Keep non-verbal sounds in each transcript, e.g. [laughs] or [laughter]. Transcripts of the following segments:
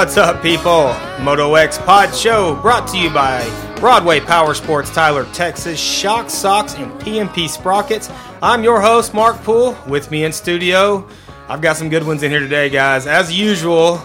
What's up, people? Moto X Pod Show brought to you by Broadway Power Sports, Tyler, Texas, Shock Socks, and PMP Sprockets. I'm your host, Mark Poole. With me in studio, I've got some good ones in here today, guys. As usual,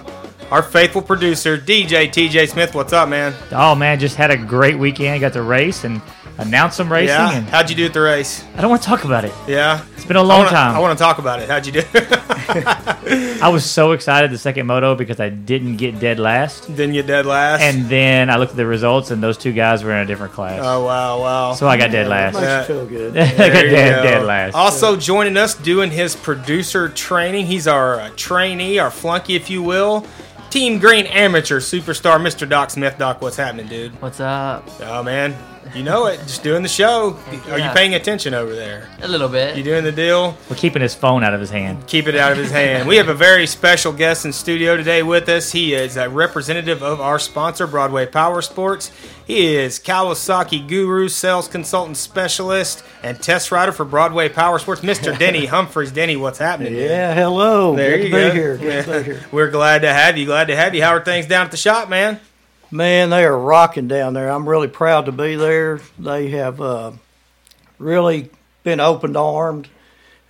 our faithful producer, DJ TJ Smith. What's up, man? Oh man, just had a great weekend. Got to race and announce some racing. Yeah. And How'd you do at the race? I don't want to talk about it. Yeah. It's been a long I wanna, time. I want to talk about it. How'd you do? [laughs] [laughs] I was so excited the second moto because I didn't get dead last, Didn't get dead last. and then I looked at the results and those two guys were in a different class. oh wow, wow. so I got dead last. Makes Yeah. you feel [laughs] good. [laughs] I got dead, go. dead last. Also joining us doing his producer training. He's our uh, trainee, our flunky, if you will. Team Green Amateur Superstar, Mr. Doc Smith. Doc, what's happening, dude? What's up? Oh man, you know it. Just doing the show. Are you paying attention over there? A little bit. You doing the deal? We're keeping his phone out of his hand. Keep it out of his hand. We have a very special guest in studio today with us. He is a representative of our sponsor, Broadway Power Sports. He is Kawasaki Guru, sales consultant specialist, and test rider for Broadway Power Sports, Mr. [laughs] Denny Humphreys. Denny, what's happening? dude? Yeah, hello. There Good you to be go. here. Good Yeah. to be here. We're glad to have you. Glad to have you. How are things down at the shop, man? Man, they are rocking down there. I'm really proud to be there. They have uh, really been open armed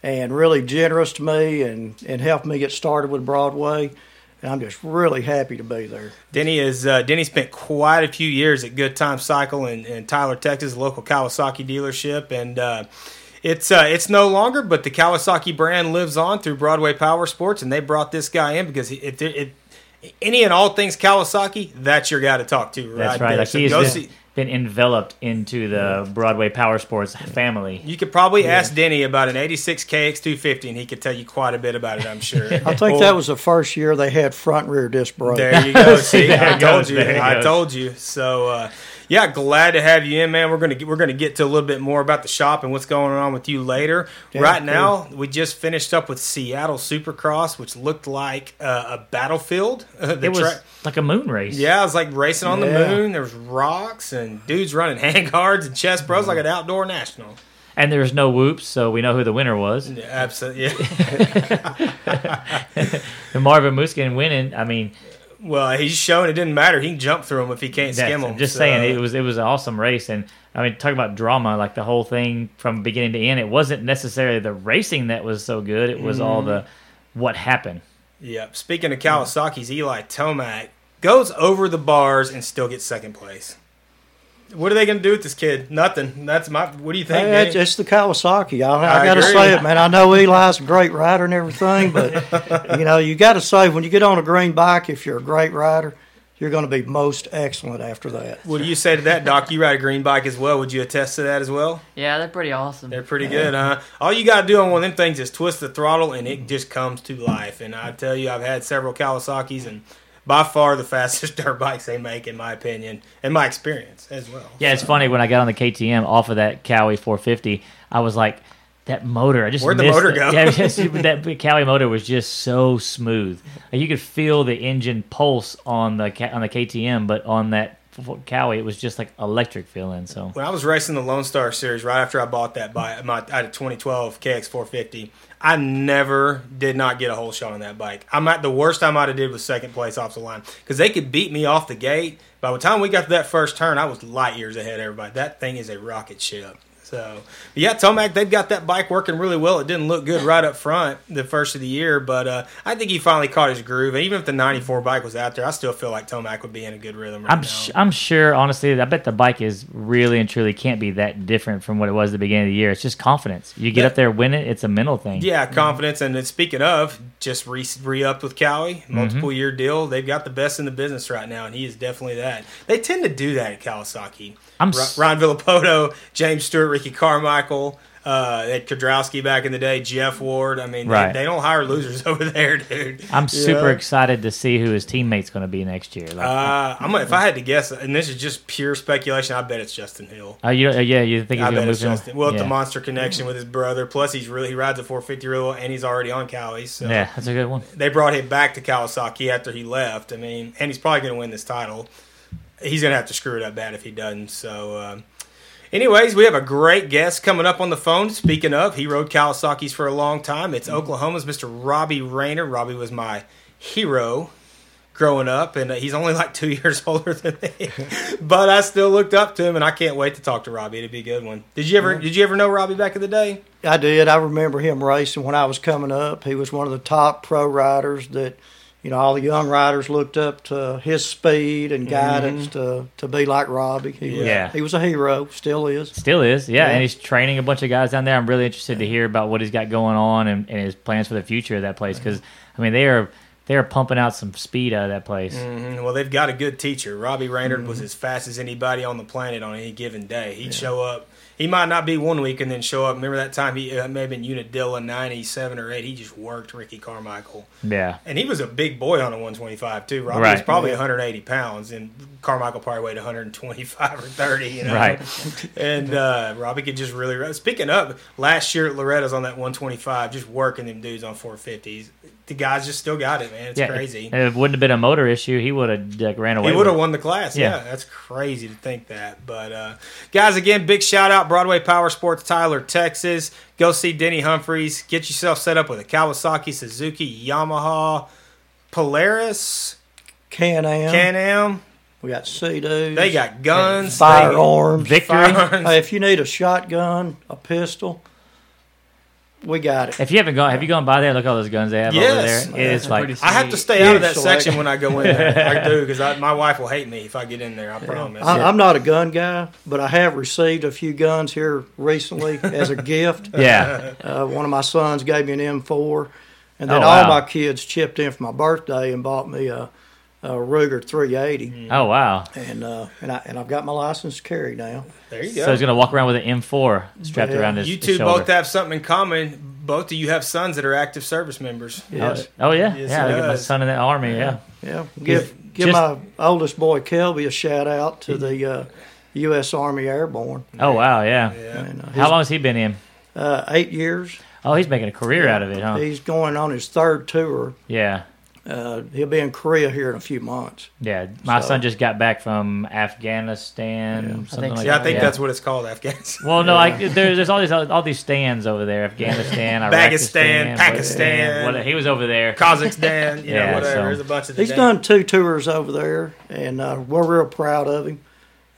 and really generous to me and, and helped me get started with Broadway. And I'm just really happy to be there. Denny is uh, Denny spent quite a few years at Good Time Cycle in, in Tyler, Texas, local Kawasaki dealership, and uh, it's uh, it's no longer, but the Kawasaki brand lives on through Broadway Power Sports, and they brought this guy in because if there, it, any and all things Kawasaki, that's your guy to talk to. Right That's right. there. Like So he's go been, see- been enveloped into the Broadway Power Sports family. You could probably ask Denny about an '86 KX250, and he could tell you quite a bit about it. I'm sure. [laughs] I think that was the first year they had front rear disc brakes. There you go. [laughs] See, [laughs] There I told you. I told you. So, uh, yeah, glad to have you in, man. We're gonna get, we're gonna get to a little bit more about the shop and what's going on with you later. Yeah, right cool. now, we just finished up with Seattle Supercross, which looked like uh, a battlefield. [laughs] Uh, It was track- like a moon race. yeah, it was like racing on the moon. There was rocks and dudes running [laughs] hand guards and chest bros like an outdoor national. And there was no whoops, so we know who the winner was. Yeah, absolutely. [laughs] Yeah. And Marvin Musquin winning. I mean, well, he's showing it didn't matter. He can jump through them if he can't That's- skim them. I'm just saying it was it was an awesome race, and I mean, talk about drama, like the whole thing from beginning to end. It wasn't necessarily the racing that was so good; it was all the mm. what happened. Yep. Speaking of Kawasaki's, Eli Tomac goes over the bars and still gets second place. What are they going to do with this kid? Nothing. That's my. What do you think? Hey, it's, it's the Kawasaki. I, I I, got to say it, man. I know Eli's a great rider and everything, but [laughs] you know you got to say when you get on a green bike, if you're a great rider, you're going to be most excellent after that. what do you say to that, Doc? You ride a green bike as well. Would you attest to that as well? Yeah, they're pretty awesome. They're pretty good, huh? All you got to do on one of them things is twist the throttle, and it just comes to life. And I tell you, I've had several Kawasaki's, and by far the [laughs] fastest dirt bikes they make, in my opinion, and my experience as well. Yeah, it's funny when I got on the KTM off of that Kawi 450, I was like, that motor. I just Where'd the motor it. go? [laughs] Yeah, just, that Kawi motor was just so smooth. You could feel the engine pulse on the on the KTM, but on that Kawi, it was just like electric feeling. So When I was racing the Lone Star Series, right after I bought that bike, my, I a 2012 KX450. I never did not get a whole shot on that bike. I'm at the worst I might have did was second place off the line because they could beat me off the gate. By the time we got to that first turn, I was light years ahead of everybody. That thing is a rocket ship. So, yeah, Tomac, they've got that bike working really well. It didn't look good right up front the first of the year, but uh, I think he finally caught his groove. And even if the 94 bike was out there, I still feel like Tomac would be in a good rhythm right I'm now. sh- I'm sure, honestly, I bet the bike is really and truly can't be that different from what it was at the beginning of the year. It's just confidence. You get Yeah. up there, win it. It's a mental thing. Yeah, confidence. And then speaking of, just re upped with Kawi, multiple year deal. They've got the best in the business right now, and he is definitely that. They tend to do that at Kawasaki. I'm s- Ron Villopoto, James Stewart, Ricky Carmichael, uh, they had Kiedrowski back in the day, Jeff Ward. I mean, Right. they, they don't hire losers [laughs] over there, dude. I'm super Yeah. excited to see who his teammate's going to be next year. Like, Uh, I'm if I had to guess, and this is just pure speculation, I bet it's Justin Hill. uh, you, uh, yeah, you think he's I going bet to it's move him? Justin. Well, yeah. the monster connection with his brother. Plus, he's really he rides a 450 real, well, and he's already on Kawi. So yeah, that's a good one. they brought him back to Kawasaki after he left. I mean, and he's probably going to win this title. He's going to have to screw it up bad if he doesn't. So, um, anyways, we have a great guest coming up on the phone. Speaking of, he rode Kawasaki's for a long time. It's Oklahoma's Mr. Robbie Reynard. Robbie was my hero growing up, and uh, he's only like two [laughs] years older than me. [laughs] but I still looked up to him, and I can't wait to talk to Robbie. It'd be a good one. Did you ever? Did you ever know Robbie back in the day? I did. I remember him racing when I was coming up. He was one of the top pro riders that, you know, all the young riders looked up to his speed and guidance to, to be like Robbie. He was, Yeah. he was a hero, still is. Still is, yeah, Yeah. and he's training a bunch of guys down there. I'm really interested to hear about what he's got going on and, and his plans for the future of that place because I mean they are they are pumping out some speed out of that place. Mhm. Well, they've got a good teacher. Robbie Reynard was as fast as anybody on the planet on any given day. He'd show up. He might not be one week and then show up. Remember that time he uh, may have been Unadilla 97 or 8. He just worked Ricky Carmichael. Yeah, And he was a big boy on a 125 too. Robbie was probably Yeah. 180 pounds, and Carmichael probably weighed 125 or 30. You know? Right. And uh, Robbie could just really. run. Speaking of, last year at Loretta's on that 125, just working them dudes on 450s. The guys just still got it, man. It's yeah. crazy. If it wouldn't have been a motor issue, he would have like ran away. He would have won the class. Yeah. Yeah. that's crazy to think that. But uh, guys, again, big shout out Broadway Power Sports, Tyler, Texas. Go see Denny Humphreys. Get yourself set up with a Kawasaki, Suzuki, Yamaha, Polaris, Can Am. Can Am. we got Sea-Doos. They got guns, firearms. Victory. Firearms. Hey, if you need a shotgun, a pistol, we got it. If you haven't gone, have you gone by there? Look at all those guns they have Yes. over there. It is That's like I have to stay out of that Huge section when I go in there. [laughs] I do because my wife will hate me if I get in there. I promise. I, I'm not a gun guy, but I have received a few guns here recently as a [laughs] gift. yeah, Uh, one of my sons gave me an M4, and then Oh, all my kids chipped in for my birthday and bought me a, a Ruger 380, oh wow. and uh, and I and I've got my license to carry now. there you go. So he's gonna walk around with an M4 strapped Yeah. around his, you two shoulder. both have something in common. Both of you have sons that are active service members. Yes, Oh, oh, yeah, Yes, yeah. I get my son in the army. Yeah. yeah. Give give just- my oldest boy Kelby a shout out to the uh, U.S. Army Airborne. Oh wow, yeah. Yeah. And, uh, How long has he been in? Uh, eight years. Oh, he's making a career out of it, huh? He's going on his third tour. Yeah, Uh, he'll be in Korea here in a few months. yeah. My So- son just got back from Afghanistan. Yeah. I think like so. Yeah, I think yeah. that's what it's called, Afghanistan. Well, no, like there, there's all these all these stands over there: Afghanistan, Bagistan, [laughs] Iraqistan, Pakistan. What, he was over there. Kazakhstan, you Yeah, know, whatever. so- There's a bunch of. He's the done two tours over there, and uh, we're real proud of him.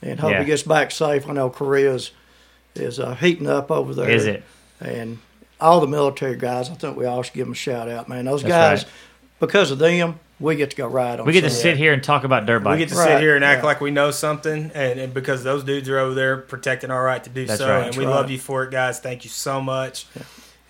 And hope Yeah. he gets back safe. I know Korea's is uh, heating up over there. Is it? And all the military guys, I think we all should give them a shout out, man. Those That's guys, right. Because of them, we get to go ride on. We get to sit here and talk about dirt bikes. We get to Right, sit here and act yeah. like we know something, and, and because those dudes are over there protecting our right to do That's so, right. and That's we right. love you for it, guys. Thank you so much.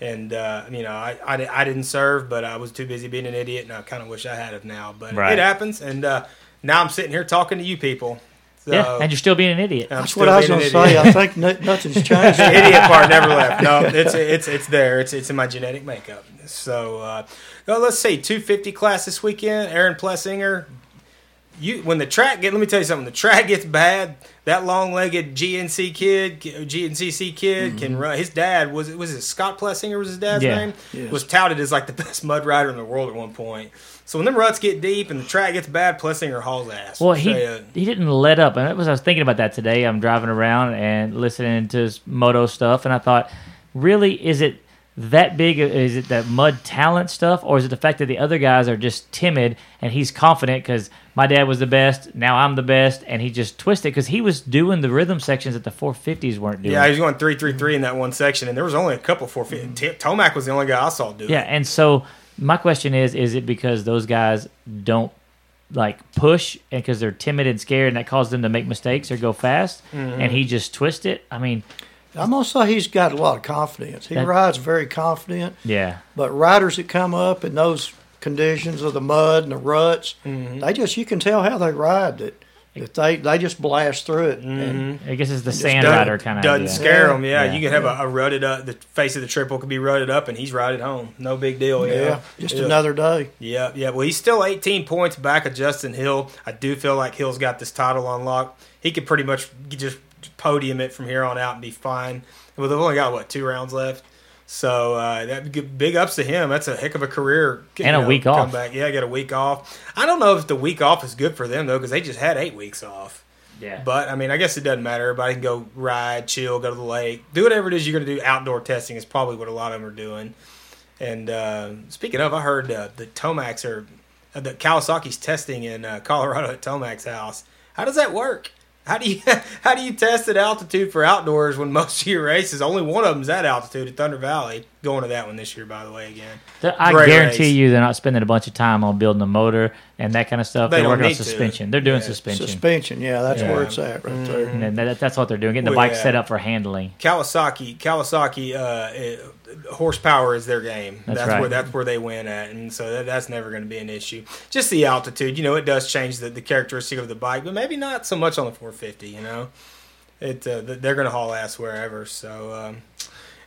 And uh, you know, I, I, di- I didn't serve, but I was too busy being an idiot, and I kind of wish I had have now. But Right. it happens, and uh, now I'm sitting here talking to you people. So, yeah, and you're still being an idiot. I'm That's still what I was being going an to idiot. say. I think no, nothing's [laughs] changed. the idiot part never left. No, it's it's it's there. It's it's in my genetic makeup. So uh, well, let's see, 250 class this weekend. Aaron Plessinger. You when the track get let me tell you something. The track gets bad. That long-legged GNC kid, GNCC kid, can run. His dad was it was it Scott Plessinger was his dad's Yeah. name. Yes. Was touted as like the best mud rider in the world at one point. So when them ruts get deep and the track gets bad, Plessinger hauls ass. Well, he uh, he didn't let up, and that was I was thinking about that today. I'm driving around and listening to his moto stuff, and I thought, really, is it that big? Is it that mud talent stuff, or is it the fact that the other guys are just timid and he's confident because my dad was the best, now I'm the best, and he just twisted because he was doing the rhythm sections that the 450s weren't doing. Yeah, he was going three three three in that one section, and there was only a couple four fifty. T- Tomac was the only guy I saw do it. Yeah, and so my question is: Is it because those guys don't like push and because they're timid and scared, and that caused them to make mistakes or go fast, Mm-hmm. and he just twist it? I mean, I'm going to say he's got a lot of confidence. He That- rides very confident. yeah, But riders that come up in those conditions of the mud and the ruts, Mm-hmm. they just you can tell how they ride that that they they just blast through it. And I guess it's the sand doesn't- rider kind of doesn't idea. scare Yeah. him. Yeah, Yeah. you can have a, a rutted up. The face of the triple could be rutted up, and he's rotted home. No big deal. yeah, Yeah, just Yeah. another day. Yeah, yeah. Well, he's still 18 points back of Justin Hill. I do feel like Hill's got this title on lock. He could pretty much just podium it from here on out and be fine. Well, they've only got what two rounds left. So uh, that big ups to him. That's a heck of a career And a week off. comeback. Yeah, get a week off. I don't know if the week off is good for them though, because they just had eight weeks off. Yeah, But I mean, I guess it doesn't matter. Everybody can go ride, chill, go to the lake, do whatever it is you're going to do. Outdoor testing is probably what a lot of them are doing. And uh, speaking of, I heard uh, the Tomacs are uh, the Kawasaki's testing in uh, Colorado at Tomac's house. How does that work? How do you [laughs] how do you test at altitude for outdoors when most of your races only one of them's at altitude at Thunder Valley? Going to that one this year, by the way. Again, I Great guarantee race. you they're not spending a bunch of time on building a motor and that kind of stuff. They They're working on need to. suspension. They're doing Yeah. suspension. Suspension, yeah, that's Yeah. where it's at right there. And that, that's what they're doing. Getting the Well, bike yeah. set up for handling. Kawasaki Kawasaki uh, uh, horsepower is their game. That's That's, right. where that's where they win at, and so that, that's never going to be an issue. Just the altitude, you know, it does change the, the characteristic of the bike, but maybe not so much on the 450. You know, it uh, they're going to haul ass wherever. So um,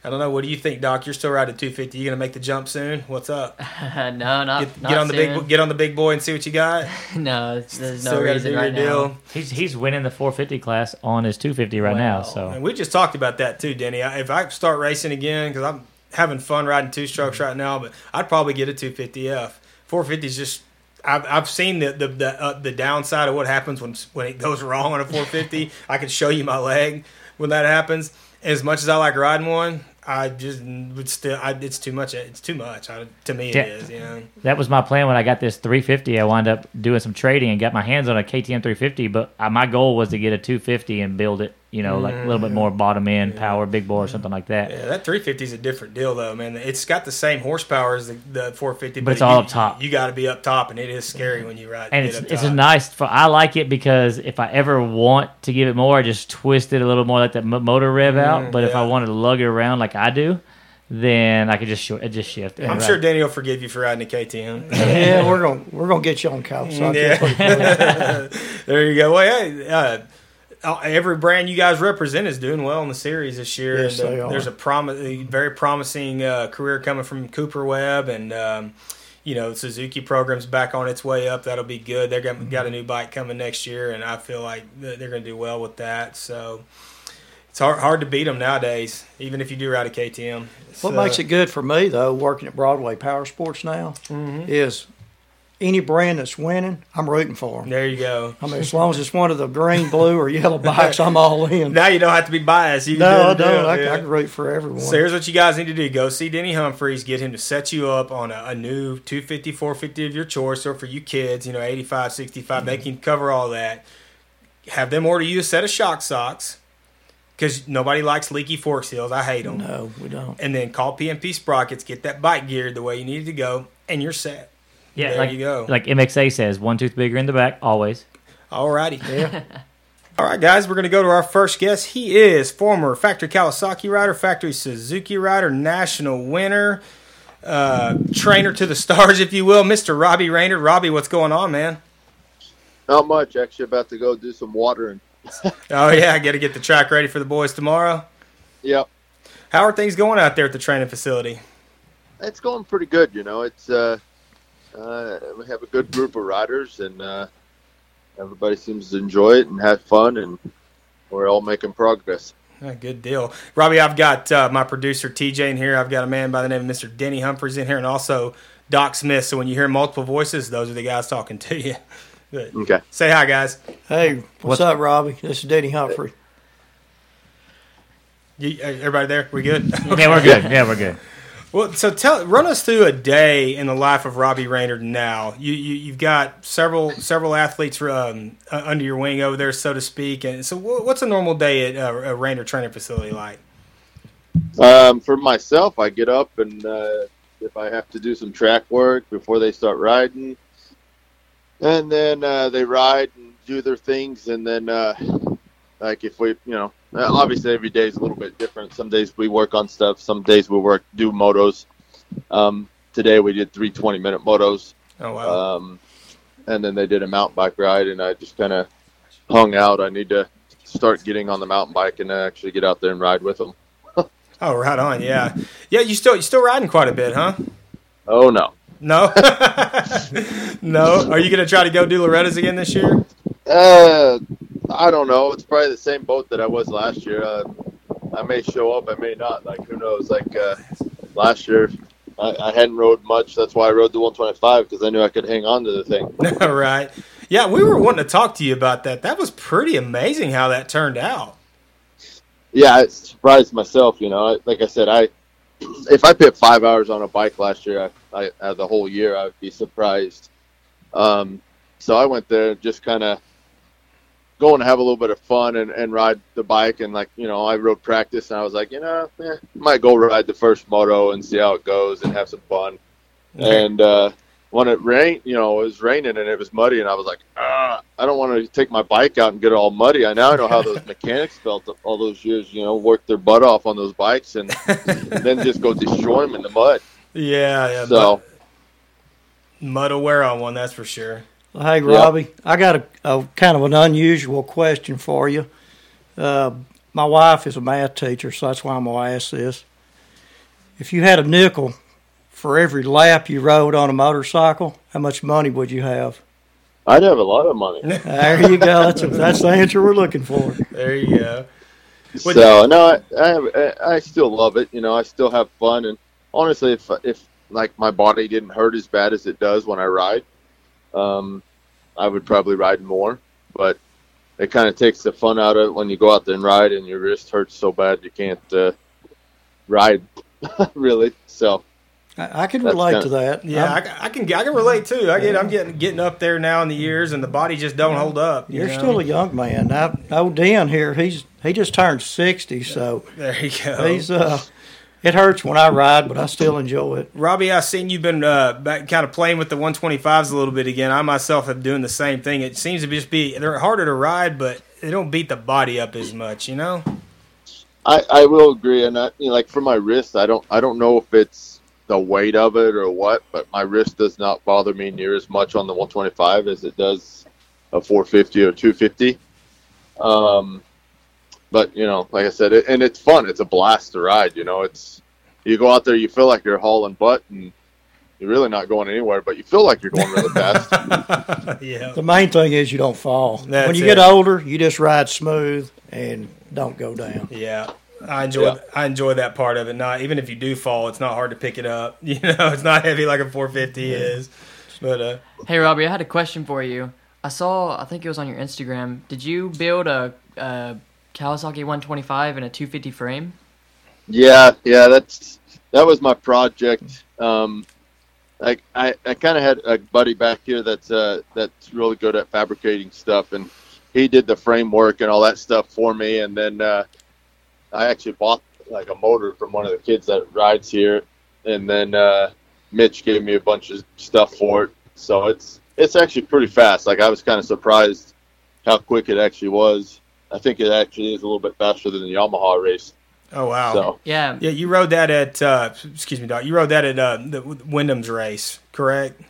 I don't know. What do you think, Doc? You're still riding 250. You going to make the jump soon? What's up? [laughs] no, not Get, not get on the big get on the big boy and see what you got. [laughs] no, it's- there's no Still got to reason do right your now. deal. He's he's winning the 450 class on his 250 right now. So And we just talked about that too, Denny. I- If I start racing again, because I'm having fun riding two strokes right now, but I'd probably get a 250F. 450 is just. I've, I've seen the the the, uh, the downside of what happens when when it goes [laughs] wrong on a 450. I can show you my leg when that happens. As much as I like riding one, I just would still. I, it's too much. It's too much. I, to me, it Yeah. is. You know. that was my plan when I got this 350. I wound up doing some trading and got my hands on a KTM 350. But uh, my goal was to get a 250 and build it. You know, like a little bit more bottom end power, big bore, or something like that. Yeah, that 350 is a different deal, though, man. It's got the same horsepower as the, the 450, But it's all you- up top. You got to be up top, and it is scary when you ride. and it's it's a nice. For, I like it because if I ever want to give it more, I just twist it a little more, let that motor rev out. But if I Mm, wanted to lug it around like I do, then I could just short, just shift. I'm ride. sure Danny will forgive you for riding a KTM. [laughs] Yeah, we're gonna we're gonna get you on Kawasaki. [laughs] Yeah. [laughs] there you go. Well, hey, uh, every brand you guys represent is doing well in the series this year. Yes, and, uh, they are. There's a promise, a very promising uh, career coming from Cooper Webb, and um, you know Suzuki program's back on its way up. That'll be good. They're got, got a new bike coming next year, and I feel like they're going to do well with that. So. It's hard, hard to beat them nowadays, even if you do ride a KTM. What makes it good for me though, working at Broadway Power Sports now, is any brand that's winning, I'm rooting for them. There you go. I mean, as long as it's one of the green, blue, or yellow [laughs] bikes, I'm all in. Now you don't have to be biased. You No, I do the don't. I, yeah. I can root for everyone. So here's what you guys need to do: go see Denny Humphreys, get him to set you up on a, a new 250, 450 of your choice, or for you kids, you know, 85, 65, they mm-hmm. can cover all that. Have them order you a set of shock socks because nobody likes leaky fork seals. I hate them. No, we don't. And then call PMP Sprockets, get that bike geared the way you need it to go, and you're set. Yeah, There like you go. like MXA says, one tooth bigger in the back always. Alrighty. [laughs] Yeah. All right, guys, we're going to go to our first guest. He is former Factory Kawasaki rider, Factory Suzuki rider, national winner, uh, trainer to the stars, if you will, Mr. Robbie Reynard. Robbie, what's going on, man? Not much. Actually, about to go do some watering. [laughs] Oh, yeah, I got to get the track ready for the boys tomorrow. Yep, How are things going out there at the training facility? it's going pretty good. You know, it's uh, uh, we have a good group of riders, and uh, everybody seems to enjoy it and have fun, and we're all making progress. Good deal. Robbie, I've got uh, my producer TJ in here. I've got a man by the name of Mr. Denny Humphreys in here, and also Doc Smith. So when you hear multiple voices, those are the guys talking to you. [laughs] Good. Okay. Say hi, guys. Hey, what's, What's- up, Robbie? This is Denny Humphrey. You, uh, everybody there? We good? Yeah, we're good. [laughs] Yeah, we're good. Well, so tell run us through a day in the life of Robbie Reynard now. You, you you've got several several athletes um, under your wing over there, so to speak. And so, what's a normal day at uh, a Reynard training facility like? Um, for myself, I get up and uh, if I have to do some track work before they start riding, and then uh, they ride and do their things, and then uh, like if we, you know, obviously every day is a little bit different. Some days we work on stuff, some days we work do motos. Um, today we did three 20 minute motos, Oh wow! um, and then they did a mountain bike ride, and I just kind of hung out. I need to start getting on the mountain bike and actually get out there and ride with them. [laughs] oh, right on. Yeah, yeah. You still you still riding quite a bit, huh? Oh no. No, [laughs] no. Are you gonna try to go do Loretta's again this year? Uh, I don't know. It's probably the same boat that I was last year. Uh, I may show up, I may not. Like who knows? Like uh, last year, I, I hadn't rode much. That's why I rode the 125 because I knew I could hang on to the thing. [laughs] right. Yeah, we were wanting to talk to you about that. That was pretty amazing how that turned out. Yeah, I surprised myself. You know, like I said, I [clears throat] if I put five hours on a bike last year, I, I uh, the whole year, I would be surprised Um, so I went there just kind of going to have a little bit of fun and, and ride the bike. And like, you know, I rode practice and I was like, you know, eh, might go ride the first moto and see how it goes and have some fun. And, uh, when it rained, you know, it was raining and it was muddy, and I was like, ah, I don't want to take my bike out and get it all muddy. I now know how those [laughs] mechanics felt all those years, you know, worked their butt off on those bikes and [laughs] then just go destroy them in the mud. Yeah, yeah. So, mud, mud will wear on one, that's for sure. Hey, Robbie, I got a, a kind of an unusual question for you. Uh, my wife is a math teacher, so that's why I'm going to ask this. If you had a nickel for every lap you rode on a motorcycle, how much money would you have? I'd have a lot of money. [laughs] There you go. That's that's the answer we're looking for. There you go. Would so no, I, I have, I still love it. You know, I still have fun, and honestly, if if like my body didn't hurt as bad as it does when I ride, um, I would probably ride more. But it kind of takes the fun out of it when you go out there and ride, and your wrist hurts so bad you can't uh, ride [laughs] really. So I, I can That's relate kinda- to that. Yeah, I'm- I, I can I can relate too. I get I'm getting getting up there now in the years, and the body just don't hold up. you you're know? still a young man. Now, old Dan here, he's he just turned sixty, so there you go. he's uh, it hurts when I ride, but I still enjoy it. Robbie, I've seen you've been uh, back, kind of playing with the 125s a little bit again. I myself have doing the same thing. It seems to just be they're harder to ride, but they don't beat the body up as much. You know? I, I will agree, and I, you know, like for my wrist, I don't I don't know if it's the weight of it or what, but my wrist does not bother me near as much on the 125 as it does a 450 or 250. Um, but you know, like I said, it, and it's fun. It's a blast to ride. You know, it's you go out there, you feel like you're hauling butt, and you're really not going anywhere, but you feel like you're going really fast. [laughs] yeah. The main thing is you don't fall. That's when you it. get older, you just ride smooth and don't go down. Yeah. I enjoy Yeah. I enjoy that part of it. Not even if you do fall, it's not hard to pick it up. [laughs] You know, it's not heavy like a 450 is. But uh, Hey, Robbie, I had a question for you. I saw, I think it was on your Instagram. Did you build a, a Kawasaki 125 in a 250 frame? Yeah, yeah, that's that was my project. Um, I I, I kind of had a buddy back here that's uh that's really good at fabricating stuff, and he did the framework and all that stuff for me. And then uh, I actually bought like a motor from one of the kids that rides here, and then uh, Mitch gave me a bunch of stuff for it. So it's it's actually pretty fast. Like I was kind of surprised how quick it actually was. I think it actually is a little bit faster than the Yamaha race. oh wow. So. Yeah. Yeah, you rode that at uh, excuse me, Doc. You rode that at uh, the Wyndham's race, correct?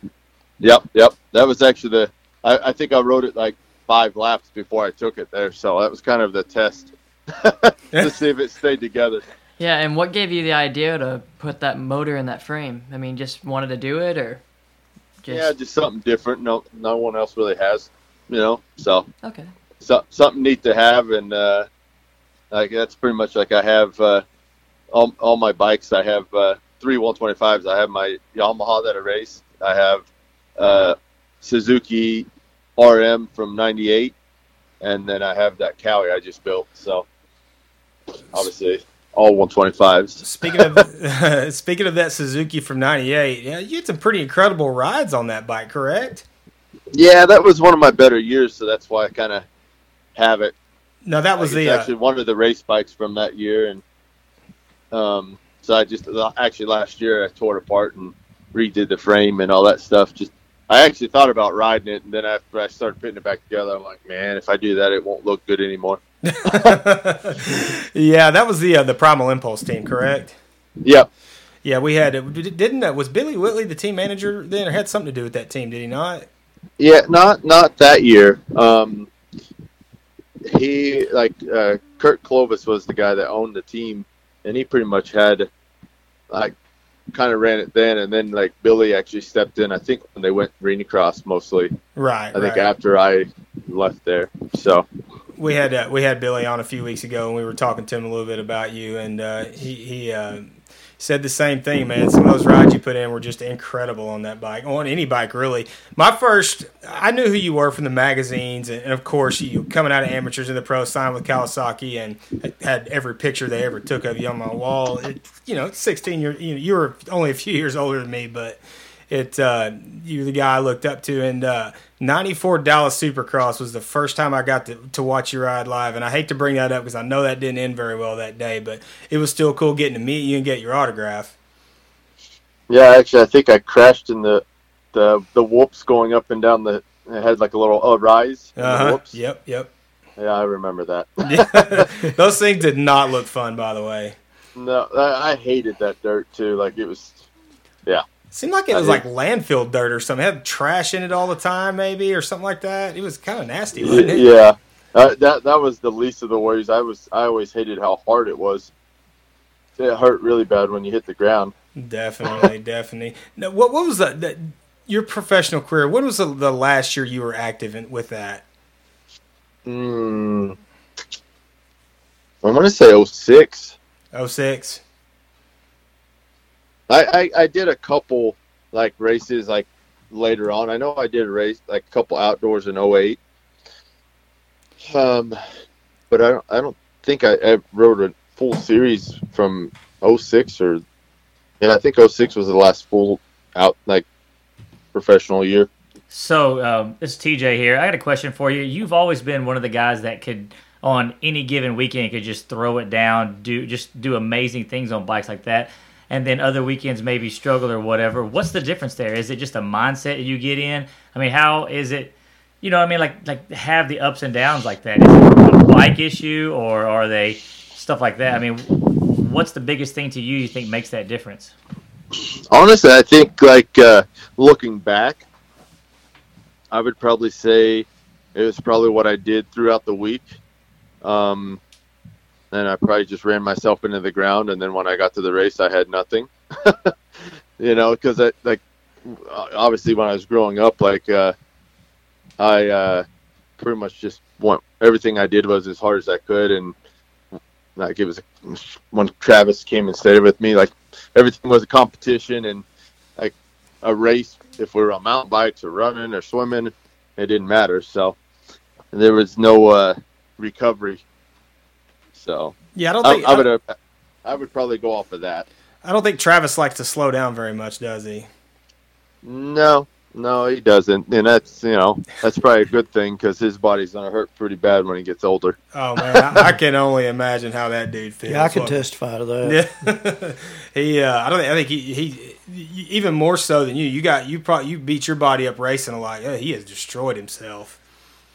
Yep, yep. That was actually the. I, I think I rode it like five laps before I took it there, so that was kind of the test [laughs] to see if it stayed together. Yeah, and what gave you the idea to put that motor in that frame? I mean, just wanted to do it, or just Yeah, just something different. No, no one else really has, you know. So, okay? So something neat to have, and uh, like that's pretty much like I have uh, all all my bikes. I have uh, three 125s. I have my Yamaha that I race. I have uh, Suzuki RM from '98, and then I have that Kawi I just built. So, obviously, all 125s. Speaking of [laughs] speaking of that Suzuki from '98, yeah, you had some pretty incredible rides on that bike, correct? Yeah, that was one of my better years, so that's why I kind of have it. No, that was Like, the uh, actually one of the race bikes from that year, and um, so I just actually last year I tore it apart and redid the frame and all that stuff. Just I actually thought about riding it, and then after I started putting it back together, I'm like, man, if I do that, it won't look good anymore. [laughs] yeah, that was the uh, the Primal Impulse team, correct? Yep. Yeah, we had it. didn't uh, was Billy Whitley the team manager then, or had something to do with that team? Did he not? Yeah, not not that year. Um, he like uh, Kurt Clovis was the guy that owned the team, and he pretty much had like kind of ran it then, and then like Billy actually stepped in. I think when they went Arenacross mostly. Right. I think right. after I left there. So we had uh, we had Billy on a few weeks ago, and we were talking to him a little bit about you, and uh, he he uh, said the same thing, man. Some of those rides you put in were just incredible on that bike, on any bike really. My first, I knew who you were from the magazines, and, of course you coming out of amateurs in the pro, signed with Kawasaki, and had every picture they ever took of you on my wall. It, you know, sixteen, year, you know, you were only a few years older than me, but it uh, you're the guy I looked up to, and uh, '94 Dallas Supercross was the first time I got to, to watch you ride live. And I hate to bring that up because I know that didn't end very well that day, but it was still cool getting to meet you and get your autograph. Yeah, actually, I think I crashed in the the the whoops going up and down the. It had like a little uh, rise. Uh-huh. whoops. Yep, yep. Yeah, I remember that. Yeah. [laughs] [laughs] Those things did not look fun, by the way. no, I, I hated that dirt too. Like it was. Yeah. Seemed like it was like landfill dirt or something. It had trash in it all the time, maybe, or something like that. It was kind of nasty, wasn't it? Yeah. Uh, that that was the least of the worries. I was I always hated how hard it was. It hurt really bad when you hit the ground. Definitely, [laughs] definitely. Now, what what was the, the your professional career? When was the, the last year you were active in, with that? Mm, I'm gonna say 06. Oh six. I, I I did a couple like races like later on. I know I did a race like a couple outdoors in 08. Um, but I don't I don't think I, I rode a full series from 06 or yeah I think 06 was the last full out like professional year. So um, this TJ here. I got a question for you. You've always been one of the guys that could, on any given weekend, could just throw it down, do just do amazing things on bikes like that, and then other weekends maybe struggle or whatever. What's the difference there? Is it just a mindset you get in? I mean, how is it? You know, I mean, like like have the ups and downs like that. Is it a bike issue or are they stuff like that? I mean, what's the biggest thing to you you think makes that difference? Honestly, I think like uh, looking back, I would probably say it was probably what I did throughout the week. Um, and I probably just ran myself into the ground, and then when I got to the race, I had nothing. [laughs] you know, because I like obviously when I was growing up, like uh, I uh, pretty much just went everything I did was as hard as I could, and like it was when Travis came and stayed with me, like everything was a competition and like a race. If we were on mountain bikes or running or swimming, it didn't matter. So there was no uh, recovery. So Yeah, I don't think I would uh, I would probably go off of that. I don't think Travis likes to slow down very much, does he? No, no, he doesn't, and that's you know that's probably a good thing because his body's gonna hurt pretty bad when he gets older. Oh man, I, I can only imagine how that dude feels. Yeah, I can Look, testify to that. Yeah, [laughs] he. Uh, I don't. Think, I think he, he. Even more so than you. You got. You probably. You beat your body up racing a lot. Yeah, he has destroyed himself.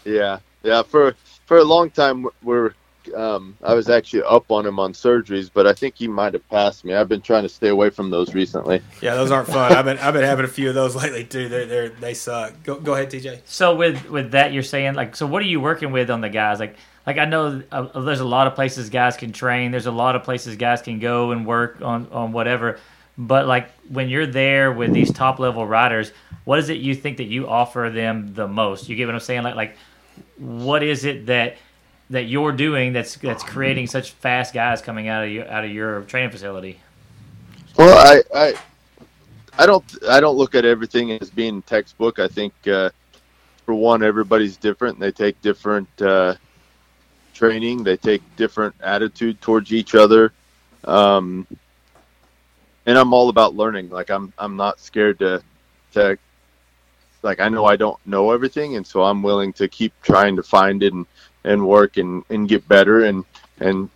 Yeah, yeah. For for a long time, we're um, I was actually up on him on surgeries, but I think he might have passed me. I've been trying to stay away from those recently. Yeah, those aren't fun. I've been. I've been having a few of those lately too. They they they suck. Go go ahead, TJ. So with with that, you're saying like, so what are you working with on the guys? Like, like I know uh, there's a lot of places guys can train. There's a lot of places guys can go and work on on whatever. But like when you're there with these top level riders, what is it you think that you offer them the most? You get what I'm saying? Like like what is it that that you're doing that's that's creating such fast guys coming out of your out of your training facility? Well, I, I I don't I don't look at everything as being textbook. I think uh, for one, everybody's different. They take different uh, training. They take different attitude towards each other. Um, and I'm all about learning. Like I'm I'm not scared to to like I know I don't know everything, and so I'm willing to keep trying to find it and, and work and, and get better, and and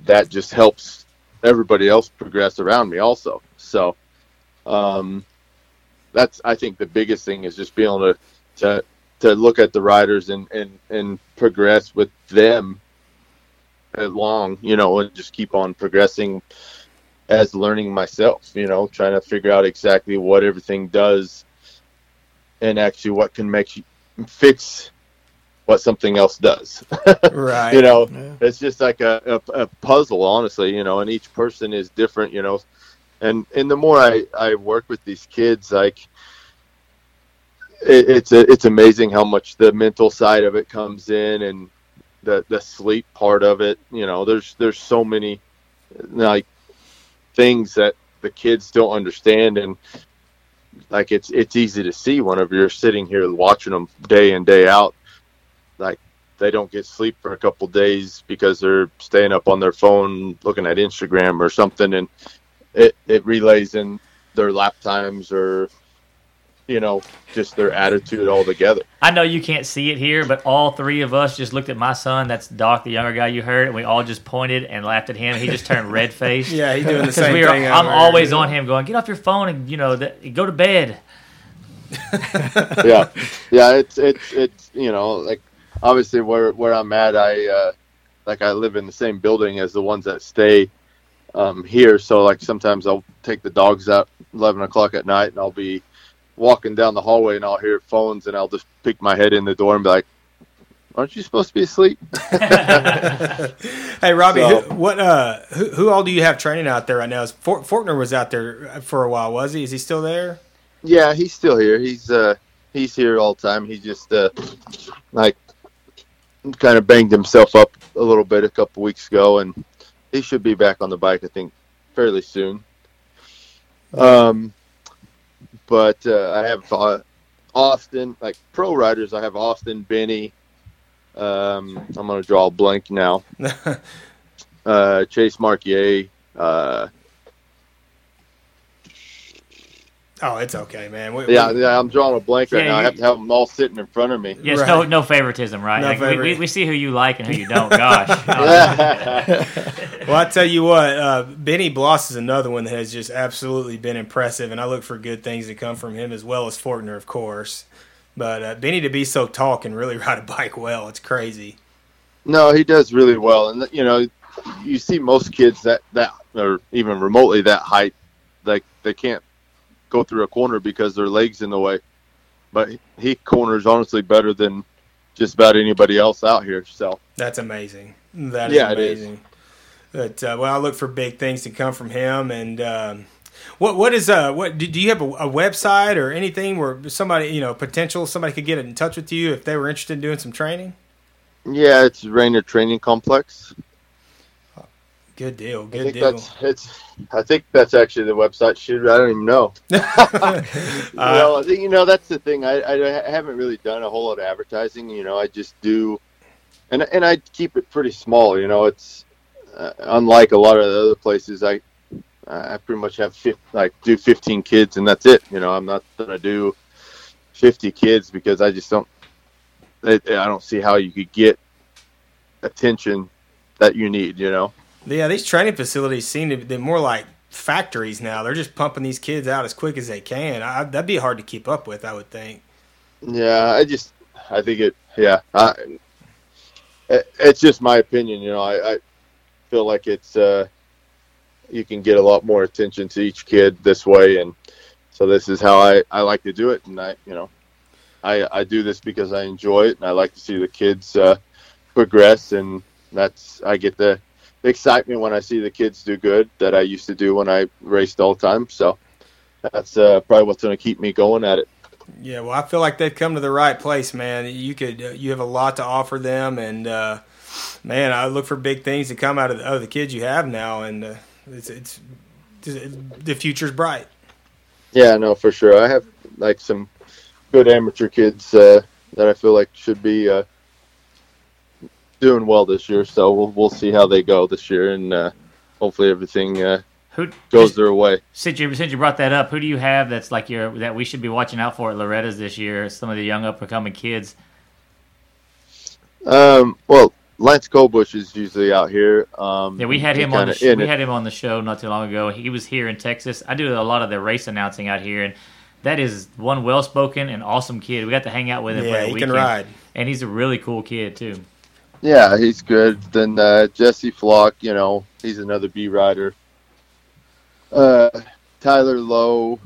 that just helps everybody else progress around me also. So um, that's I think the biggest thing is just being able to to to look at the riders and and and progress with them along, you know, and just keep on progressing as learning myself, you know, trying to figure out exactly what everything does and actually what can make you fix what something else does. [laughs] Right. you know, Yeah. it's just like a, a, a puzzle, honestly, you know, and each person is different, you know. And and the more I, I work with these kids, like it, it's a, it's amazing how much the mental side of it comes in and the the sleep part of it. You know, there's there's so many like things that the kids don't understand and like it's it's easy to see whenever you're sitting here watching them day in day out like they don't get sleep for a couple days because they're staying up on their phone looking at Instagram or something and it, it relays in their lap times or you know, just their attitude altogether. I know you can't see it here, but all three of us just looked at my son. That's Doc, the younger guy you heard, and we all just pointed and laughed at him. He just turned red [laughs] faced. Yeah, he's doing the because same we are. thing. I'm always on him, going, "Get off your phone and you know, the, go to bed." yeah, [laughs] yeah. It's it's it's you know like obviously where where I'm at, I uh, like I live in the same building as the ones that stay um, here. So like sometimes I'll take the dogs out eleven o'clock at night, and I'll be walking down the hallway, and I'll hear phones, and I'll just peek my head in the door and be like, "Aren't you supposed to be asleep?" [laughs] [laughs] Hey Robbie, So- who, what uh, who, who all do you have training out there right now? Is Fort, Fortner was out there for a while, was he? Is he still there? Yeah, he's still here. He's uh he's here all the time. He just uh like kind of banged himself up a little bit a couple weeks ago and he should be back on the bike I think fairly soon. Um but uh, I have uh, Austin like pro riders I have Austin, Benny um I'm going to draw a blank now. [laughs] Uh Chase Marquier uh oh, it's okay, man. We, yeah, we- yeah, I'm drawing a blank right Yeah, now. I have to have them all sitting in front of me. Yes, Right. no, no favoritism, right? No Like, we, we, we see who you like and who you don't. [laughs] Gosh, [laughs] Well, I tell you what, uh, Benny Bloss is another one that has just absolutely been impressive, and I look for good things to come from him as well as Fortner, of course. But uh, Benny to be so tall can really [laughs] ride a bike well. It's crazy. No, he does really well, and you know, you see most kids that that or even remotely that height, like they can't go through a corner because their legs in the way. But he corners honestly better than just about anybody else out here. So That's amazing. That is Yeah, amazing. But uh, well, I look for big things to come from him. And um, what what is uh what do, do you have a, a website or anything where somebody you know potential somebody could get in touch with you if they were interested in doing some training? yeah, it's Reynard Training Complex. Good deal. I Good think deal. that's it's. I think that's actually the website. Shoot, I don't even know. [laughs] [laughs] Uh, you know, I think you know that's the thing. I, I haven't really done a whole lot of advertising. You know, I just do, and and I keep it pretty small. You know, it's uh, unlike a lot of the other places. I I pretty much have like do 15 kids and that's it. You know, I'm not gonna do 50 kids because I just don't. I, I don't see how you could get attention that you need. You know. Yeah, these training facilities seem to be more like factories now. They're just pumping these kids out as quick as they can. I, that'd be hard to keep up with, I would think. Yeah, I just I think it. Yeah, I, it, it's just my opinion. You know, I, I feel like it's uh, you can get a lot more attention to each kid this way, and so this is how I I like to do it, and I you know, I I do this because I enjoy it, and I like to see the kids uh, progress, and that's I get the excitement when I see the kids do good that I used to do when I raced all the time. So that's uh, probably what's going to keep me going at it. Yeah, well, I feel like they've come to the right place, man. You could, uh, you have a lot to offer them, and uh, man, I look for big things to come out of the, of the kids you have now, and uh, it's, it's the future's bright. Yeah, no, for sure. I have like some good amateur kids uh, that I feel like should be uh, doing well this year. So we'll we'll see how they go this year, and uh, hopefully everything uh, who goes their way. Since you since you brought that up, who do you have that's like your that we should be watching out for at Loretta's this year? Some of the young up and coming kids. Um, well, Lance Kobusch is usually out here. Um, Yeah, we had him on the sh- we it. had him on the show not too long ago. He was here in Texas. I do a lot of the race announcing out here, and that is one well spoken and awesome kid. We got to hang out with him. Yeah, a he weekend, can ride. and he's a really cool kid too. Yeah, he's good. Then uh, Jesse Flock, you know, he's another B rider. Uh, Tyler Lowe,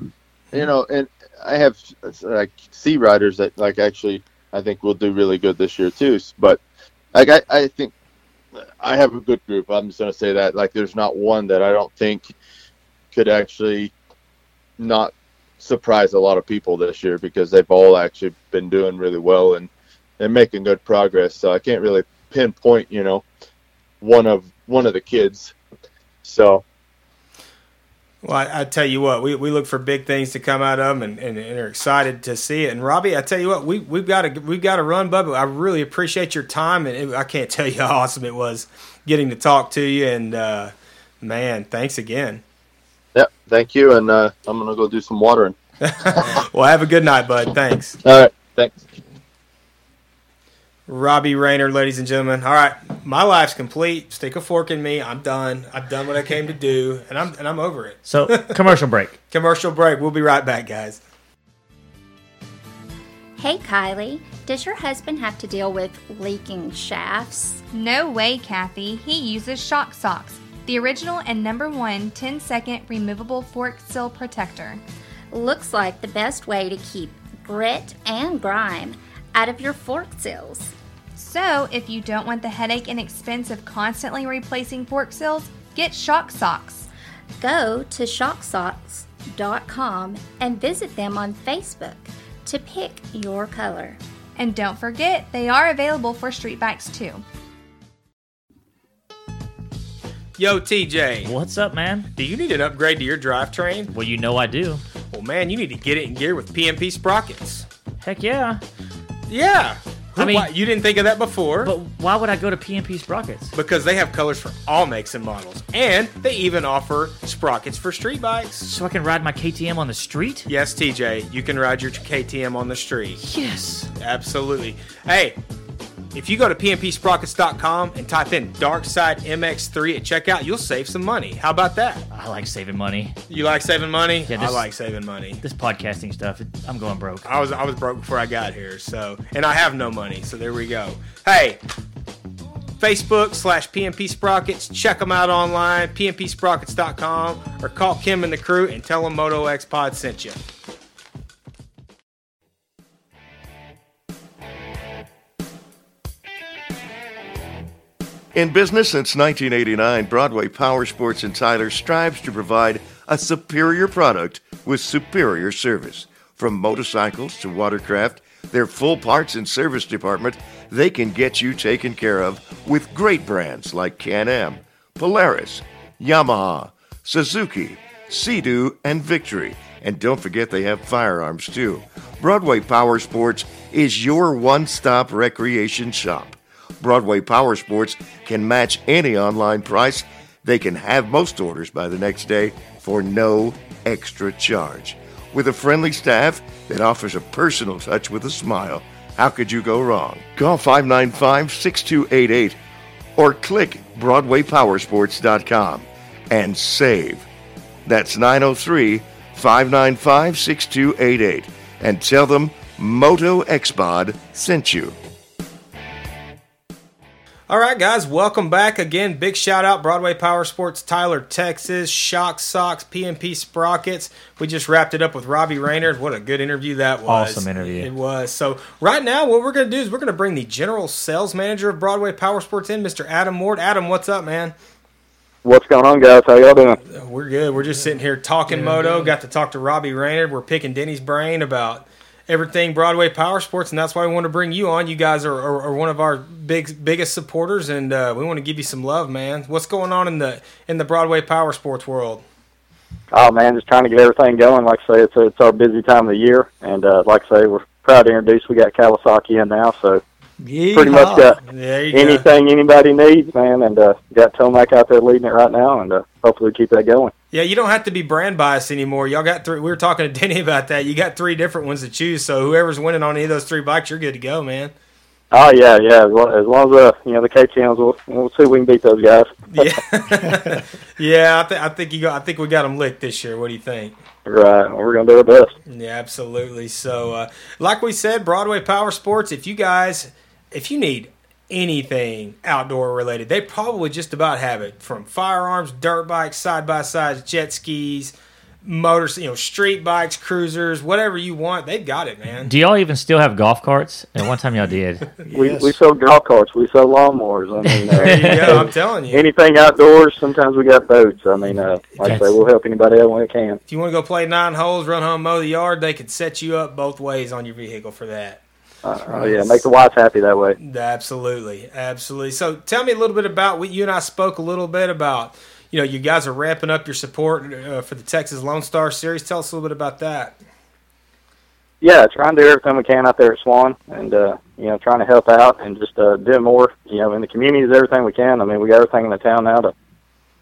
you know, and I have like C riders that like actually I think will do really good this year too. But like I, I think I have a good group. I'm just gonna say that like there's not one that I don't think could actually not surprise a lot of people this year because they've all actually been doing really well and and making good progress. So I can't really pinpoint, you know, one of one of the kids. So Well, I, I tell you what, we, we look for big things to come out of them, and, and, and are excited to see it. And Robbie, I tell you what, we we've got to we've got to run, Bubba. I really appreciate your time, and it, I can't [laughs] tell you how awesome it was getting to talk to you. And uh, man, thanks again. yeah, thank you, and uh, I'm gonna go do some watering. [laughs] well, have a good night, bud. Thanks. All right. Thanks. Robbie Rayner, ladies and gentlemen. All right, my life's complete. Stick a fork in me. I'm done. I've done what I came to do, and I'm and I'm over it. So, [laughs] commercial break. Commercial break. We'll be right back, guys. Hey Kylie, does your husband have to deal with leaking shafts? No way, Kathy. He uses Shock Socks, the original and number one 10 second removable fork seal protector. Looks like the best way to keep grit and grime out of your fork seals. So, if you don't want the headache and expense of constantly replacing fork seals, get Shock Socks. Go to shocksocks.com and visit them on Facebook to pick your color. And don't forget, they are available for street bikes too. Yo, TJ, What's up, man? do you need an upgrade to your drivetrain? Well, you know I do. Well, man, you need to get it in gear with PMP sprockets. Heck yeah. Yeah. I mean- Why- you didn't think of that before? But why would I go to PMP Sprockets? because they have colors for all makes and models, and they even offer sprockets for street bikes. So I can ride my KTM on the street? Yes, TJ, you can ride your KTM on the street. Yes. Absolutely. Hey, if you go to pmpsprockets.com and type in Dark Side MX3 at checkout, you'll save some money. How about that? I like saving money. You like saving money? Yeah, I like saving money. This podcasting stuff, I'm going broke. I was I was broke before I got here, so and I have no money, so there we go. Hey, Facebook slash PMP Sprockets. Check them out online, pmpsprockets.com, or call Kim and the crew and tell them Moto X Pod sent you. In business since 1989, Broadway Power Sports in Tyler strives to provide a superior product with superior service. From motorcycles to watercraft, their full parts and service department, they can get you taken care of with great brands like Can-Am, Polaris, Yamaha, Suzuki, Sea-Doo, and Victory. And don't forget they have firearms too. Broadway Power Sports is your one-stop recreation shop. Broadway Power Sports can match any online price. They can have most orders by the next day for no extra charge. With a friendly staff that offers a personal touch with a smile, how could you go wrong? Call 595 6288 or click BroadwayPowersports.com and save. That's 903 595 6288 and tell them Moto X Pod sent you. All right, guys, welcome back again. Big shout out, Broadway Power Sports, Tyler, Texas, Shock Socks, PMP Sprockets. We just wrapped it up with Robbie Rayner. What a good interview that was. Awesome interview. It was. So, right now, what we're going to do is we're going to bring the general sales manager of Broadway Power Sports in, Mr. Adam Ward. Adam, what's up, man? What's going on, guys? How y'all doing? We're good. We're just sitting here talking moto. Got to talk to Robbie Reynard. We're picking Denny's brain about everything Broadway Power Sports, and that's why we want to bring you on. You guys are, are, are one of our big biggest supporters, and uh, we want to give you some love, man. What's going on in the in the Broadway Power Sports world? Oh man, just trying to get everything going. Like I say, it's it's our busy time of the year, and uh, like I say, we're proud to introduce. We got Kawasaki in now, so pretty much got you go. anything anybody needs, man. And uh, got Tomac out there leading it right now, and uh, hopefully keep that going. Yeah, you don't have to be brand biased anymore. Y'all got three. We were talking to [laughs] Denny about that. You got three different ones to choose. So whoever's winning on any of those three bikes, you're good to go, man. Oh yeah, yeah. As long as, long as uh, you know the KTM's, we'll, we'll see if we can beat those guys. [laughs] Yeah, [laughs] yeah. I, th- I think you got. I think we got them licked this year. What do you think? Right, we're gonna do our best. Yeah, absolutely. So, uh, like we said, Broadway Power Sports. If you guys, if you need anything outdoor related, they probably just about have it. From firearms, dirt bikes, side by sides, jet skis, motors, you know, street bikes, cruisers, whatever you want, they've got it, man. Do y'all even still have golf carts? At one time y'all did. [laughs] We Yes. we sell golf carts, we sell lawnmowers. I mean, uh, There go. I'm telling you. anything outdoors. Sometimes we got boats. I mean, uh, like I say, we'll help anybody out when we can. If you want to go play nine holes, run home, mow the yard, they could set you up both ways on your vehicle for that. Uh, oh yeah, make the wife happy that way. Absolutely, absolutely. So, tell me a little bit about what you and I spoke a little bit about. You know, you guys are ramping up your support uh, for the Texas Lone Star Series. Tell us a little bit about that. Yeah, trying to do everything we can out there at Swan, and uh, you know, trying to help out and just uh, do more. You know, in the community is everything we can. I mean, we got everything in the town now to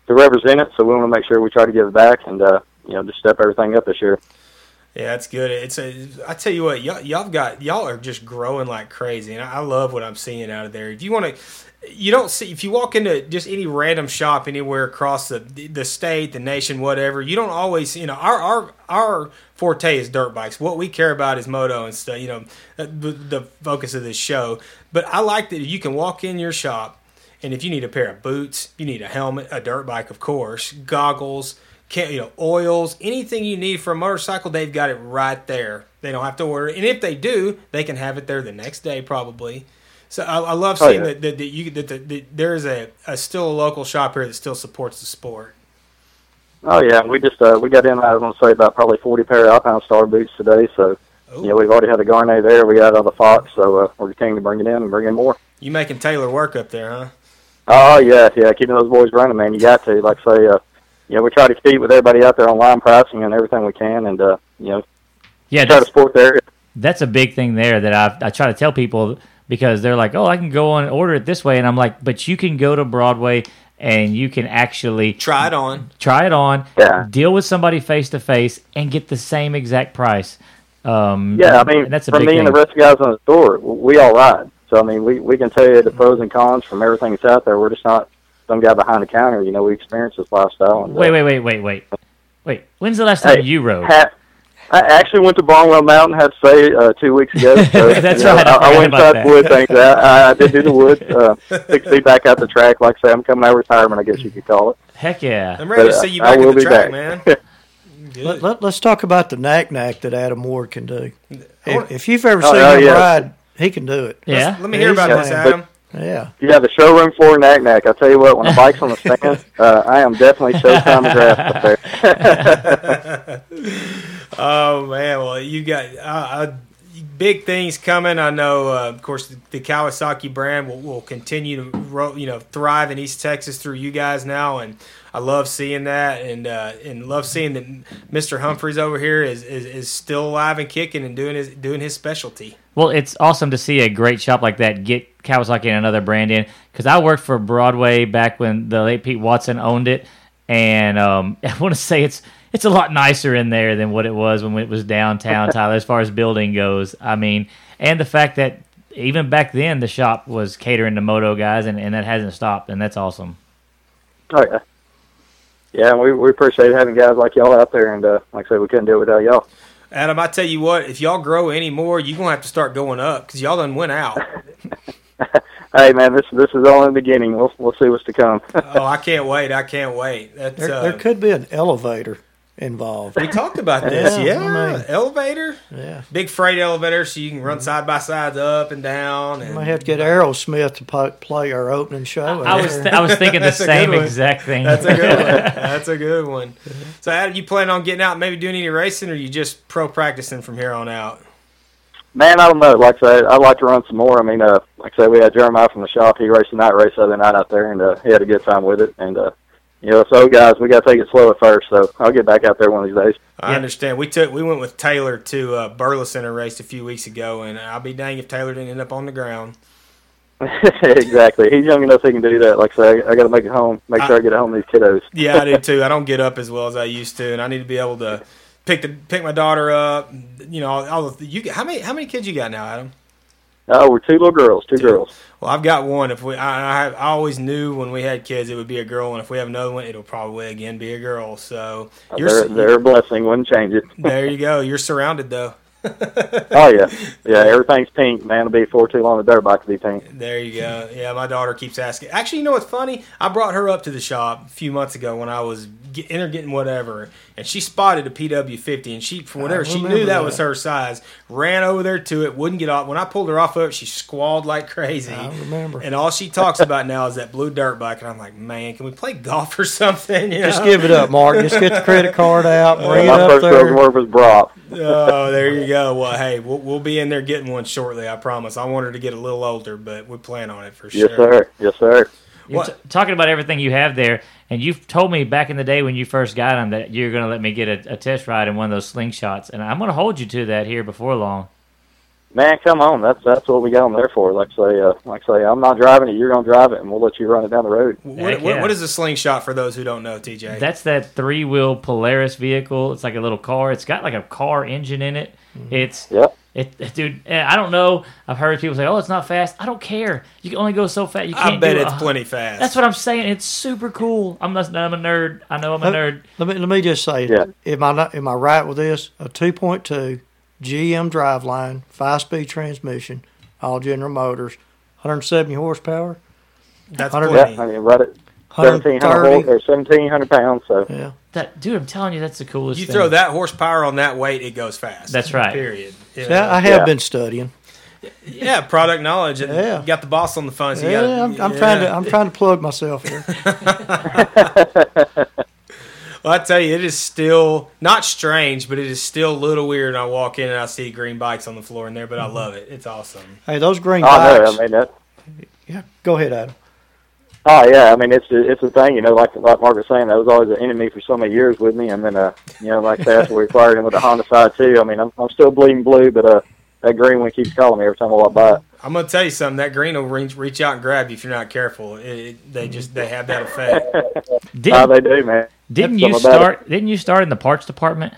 to represent it, so we want to make sure we try to give it back and uh, you know, just step everything up this year. Yeah, that's good. It's a. I tell you what, y'all, y'all got y'all are just growing like crazy, and I, love what I'm seeing out of there. If you want to, you don't see if you walk into just any random shop anywhere across the the state, the nation, whatever. You don't always, you know, our our our forte is dirt bikes. What we care about is moto and stuff. You know, uh, the, the focus of this show. But I like that you can walk in your shop, and if you need a pair of boots, you need a helmet, a dirt bike, of course, goggles can you know oils anything you need for a motorcycle they've got it right there they don't have to order it. and if they do they can have it there the next day probably so i, I love Oh, seeing yeah. that, that, that you that, that, that there is a, a still a local shop here that still supports the sport Oh yeah, we just uh, we got in. I was going to say about probably forty pair of Alpinestar boots today. So you know we've already had the Gaerne there. We got the Fox, so uh, we're continuing to bring it in and bring in more. you making taylor work up there huh Oh yeah, yeah, keeping those boys running, man. You got to like say, uh, you know, we try to compete with everybody out there on line pricing and everything we can, and uh, you know, Yeah, try to that's, support the area. that's a big thing there that I I try to tell people because they're like, oh, I can go on and order it this way, and I'm like, but you can go to Broadway and you can actually try it on try it on, Yeah. deal with somebody face to face, and get the same exact price. Um, Yeah, I mean, that's a for big me thing. and the rest of the guys on the store, we all ride. So I mean, we we can tell you the pros and cons from everything that's out there. We're just not some guy behind the counter. You know, we experience this lifestyle. And, uh, wait, wait, wait, wait, wait, wait. When's the last time Hey, you rode? ha- I actually went to Barnwell Mountain, had to say, uh, two weeks ago. [laughs] So, That's you know, right, I I, I went about inside that. the wood things. I, I did do the wood. [laughs] Uh, fixed me back out the track. Like I say, I'm coming out of retirement, I guess you could call it. Heck yeah! i'm ready to But, uh, see you I back will at the be track back. man [laughs] Let, let, us talk about the knack knack that Adam Ward can do. If, if you've ever Oh, seen oh, him yeah. ride, he can do it. Yeah. let me hear He's about this fine. adam Yeah. Yeah, the showroom floor knack knack. I tell you what, when the bike's on the [laughs] stand, uh, I am definitely Showtime McGrath up there. [laughs] Oh man, well you got uh, uh, big things coming. I know, uh, of course, the, the Kawasaki brand will, will continue to ro- you know thrive in East Texas through you guys now, and I love seeing that, and uh, and love seeing that Mr. Humphreys over here is, is, is still alive and kicking and doing his doing his specialty. Well, it's awesome to see a great shop like that get Kawasaki and another brand in. Because I worked for Broadway back when the late Pete Watson owned it, and um, [laughs] I want to say it's it's a lot nicer in there than what it was when it was downtown, [laughs] Tyler. As far as building goes, I mean, and the fact that even back then the shop was catering to moto guys, and, and that hasn't stopped, and that's awesome. Oh yeah, yeah. We we appreciate having guys like y'all out there, and uh, like I said, we couldn't do it without y'all. Adam, I tell you what, if y'all grow any more, you're gonna have to start going up because y'all done went out. [laughs] [laughs] Hey man, this this is only the beginning. We'll we'll see what's to come. [laughs] oh, I can't wait! I can't wait. That's There, uh, there could be an elevator involved. we talked about this. Yeah, Yeah, I mean- elevator. Yeah. big freight elevator so you can run side by sides up and down. We And might have to get Aerosmith to play our opening show. I was th- I was thinking the [laughs] same exact thing. That's a good one. That's a good one. So, Adam, you plan on getting out, and maybe doing any racing, or you just pro practicing from here on out? Man, I don't know. Like I said, I'd like to run some more. I mean, uh, like I said, we had Jeremiah from the shop. He raced the night race the other night out there, and uh, he had a good time with it. And uh, you know, so guys, we got to take it slow at first. So I'll get back out there one of these days. I understand. We took we went with Taylor to uh, Burleson and raced a few weeks ago, and I'll be dang if Taylor didn't end up on the ground. [laughs] exactly. He's young enough he can do that. Like I say, I, I got to make it home. Make sure I get home these kiddos. Yeah, I do [laughs] too. I don't get up as well as I used to, and I need to be able to pick the pick my daughter up. You know, all the, you how many how many kids you got now, Adam? Oh, we're two little girls. Two girls. Well, I've got one. If we, I, I, have, I always knew when we had kids it would be a girl, and if we have another one, it'll probably again be a girl. So uh, you're, They're, they're a blessing. Wouldn't change it. there you [laughs] go. You're surrounded though. [laughs] Oh yeah, [laughs] yeah. Everything's pink, man. It'll be before too long. The dirt bike will be pink. There you go. Yeah, my daughter keeps asking. Actually, you know what's funny? I brought her up to the shop a few months ago when I was get, in her getting whatever, and she spotted a PW50, and she, for whatever she knew that, that. was her size, ran over there to it, wouldn't get off. When I pulled her off of it, she squalled like crazy. I remember. And all she talks about now is that blue dirt bike, and I'm like, man, can we play golf or something? [laughs] You Just give it up, Mark. Just get the credit card out, bring it My up first there. girl's work was Brock. oh, there you go. Well, hey, we'll, we'll be in there getting one shortly. I promise. I want her to get a little older, but we plan on it for sure. Yes, sir. Yes, sir. You're t- talking about everything you have there, and you've told me back in the day when you first got them that you're going to let me get a, a test ride in one of those slingshots, and I'm going to hold you to that here before long. Man, come on. That's that's what we got them there for. Like I say, uh, like I say, I'm not driving it. You're gonna drive it, and we'll let you run it down the road. What, what, yeah. what is a slingshot for those who don't know, TJ? That's that three wheel Polaris vehicle. It's like a little car. It's got like a car engine in it. It's Yep. it, dude. eh, I don't know. I've heard people say, "Oh, it's not fast." I don't care. You can only go so fast. You can't. I bet do it's a- plenty fast. That's what I'm saying. It's super cool. I'm not, I'm a nerd. I know I'm a Let- nerd. Let me let me just say, Yeah. am I not, am I right with this? A 2.2 GM driveline, five speed transmission, all General Motors, 170 horsepower. That's 100 Yeah. I mean, right at 1700 130. or 1700 pounds. So Yeah. That dude, I'm telling you, that's the coolest. You thing. throw that horsepower on that weight, it goes fast. That's right. Period. See, I, I have Yeah. been studying. Yeah, product knowledge. And Yeah. You got the boss on the phone. So you Yeah, gotta, I'm, I'm yeah. trying to I'm trying to plug myself here. [laughs] [laughs] Well, I tell you, it is still not strange, but it is still a little weird. when I walk in and I see green bikes on the floor in there, but I love it. It's awesome. hey, those green oh no, bikes. I mean that. yeah, go ahead, Adam. Oh yeah, I mean it's a, it's a thing, you know. Like like Mark was saying, that was always an enemy for so many years with me, and then uh, you know, like that, we fired him with the Honda side too. I mean, I'm I'm still bleeding blue, but uh, that green one keeps calling me every time I walk by it. I'm gonna tell you something. That green will reach, reach out and grab you if you're not careful. It, it, they just they have that effect. [laughs] Didn't, Oh, they do, man. didn't That's you something about start? Didn't you start in the parts department?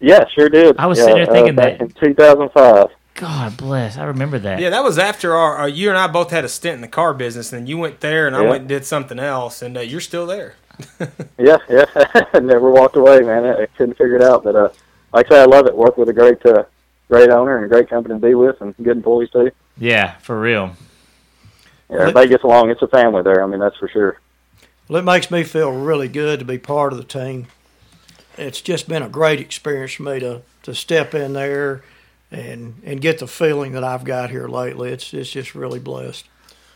Yeah, sure did. I was yeah, sitting there thinking uh, back that- in 2005. God bless. I remember that. Yeah, that was after our, our you and I both had a stint in the car business, and you went there, and I went and did something else, and uh, you're still there. [laughs] Yeah, yeah. [laughs] Never walked away, man. I, I couldn't figure it out, but uh, like I say, I love it. Work with a great, uh, great owner and a great company to be with, and good employees too. Yeah, for real. Yeah, everybody gets along. It's a family there. I mean, that's for sure. Well, it makes me feel really good to be part of the team. It's just been a great experience for me to, to step in there and and get the feeling that I've got here lately. It's it's just really blessed.